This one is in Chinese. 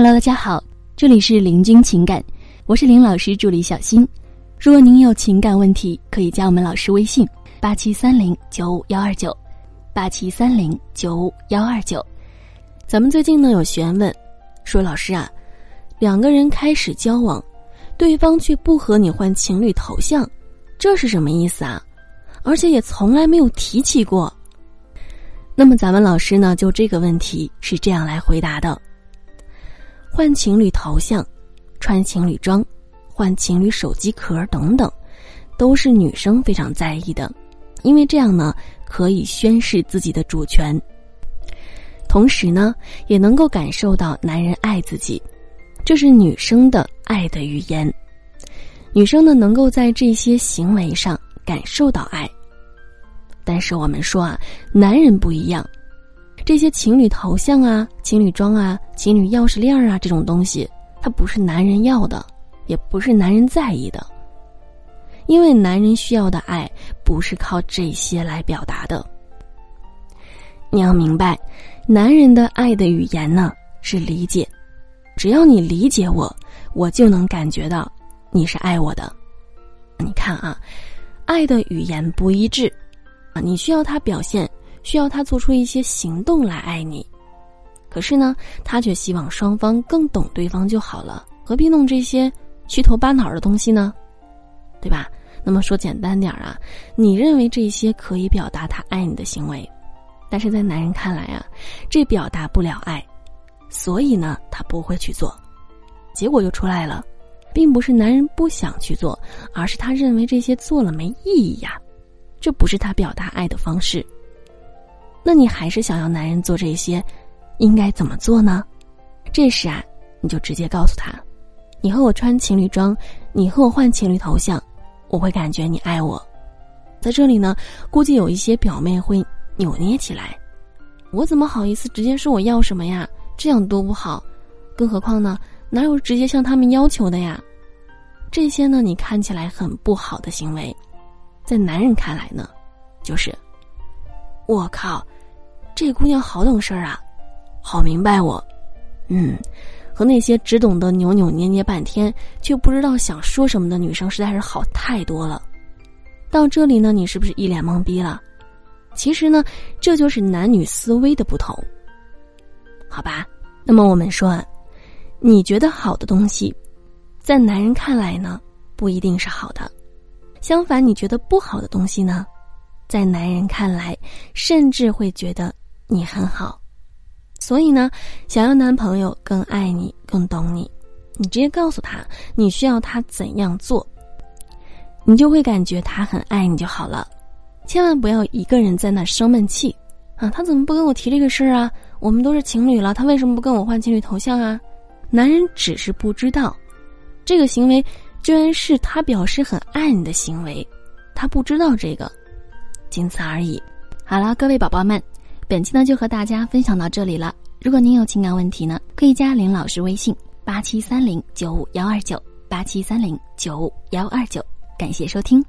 Hello，大家好，这里是林君情感，我是林老师助理小新。如果您有情感问题，可以加我们老师微信：八七三零九五幺二九，八七三零九五幺二九。咱们最近呢有学员问，说老师啊，两个人开始交往，对方却不和你换情侣头像，这是什么意思啊？而且也从来没有提起过。那么咱们老师呢就这个问题是这样来回答的。换情侣头像、穿情侣装、换情侣手机壳等等，都是女生非常在意的，因为这样呢可以宣示自己的主权，同时呢也能够感受到男人爱自己，这是女生的爱的语言。女生呢能够在这些行为上感受到爱，但是我们说啊，男人不一样。这些情侣头像啊、情侣装啊、情侣钥匙链啊这种东西，它不是男人要的，也不是男人在意的。因为男人需要的爱不是靠这些来表达的。你要明白，男人的爱的语言呢是理解，只要你理解我，我就能感觉到你是爱我的。你看啊，爱的语言不一致啊，你需要他表现。需要他做出一些行动来爱你，可是呢，他却希望双方更懂对方就好了，何必弄这些虚头巴脑的东西呢？对吧？那么说简单点啊，你认为这些可以表达他爱你的行为，但是在男人看来啊，这表达不了爱，所以呢，他不会去做，结果就出来了，并不是男人不想去做，而是他认为这些做了没意义呀，这不是他表达爱的方式。那你还是想要男人做这些，应该怎么做呢？这时啊，你就直接告诉他：“你和我穿情侣装，你和我换情侣头像，我会感觉你爱我。”在这里呢，估计有一些表妹会扭捏起来：“我怎么好意思直接说我要什么呀？这样多不好！更何况呢，哪有直接向他们要求的呀？这些呢，你看起来很不好的行为，在男人看来呢，就是我靠。”这姑娘好懂事儿啊，好明白我，嗯，和那些只懂得扭扭捏捏半天却不知道想说什么的女生实在是好太多了。到这里呢，你是不是一脸懵逼了？其实呢，这就是男女思维的不同，好吧？那么我们说，啊，你觉得好的东西，在男人看来呢，不一定是好的；相反，你觉得不好的东西呢，在男人看来，甚至会觉得。你很好，所以呢，想要男朋友更爱你、更懂你，你直接告诉他你需要他怎样做，你就会感觉他很爱你就好了。千万不要一个人在那生闷气啊！他怎么不跟我提这个事儿啊？我们都是情侣了，他为什么不跟我换情侣头像啊？男人只是不知道，这个行为居然是他表示很爱你的行为，他不知道这个，仅此而已。好了，各位宝宝们。本期呢就和大家分享到这里了。如果您有情感问题呢，可以加林老师微信八七三零九五幺二九八七三零九五幺二九。感谢收听。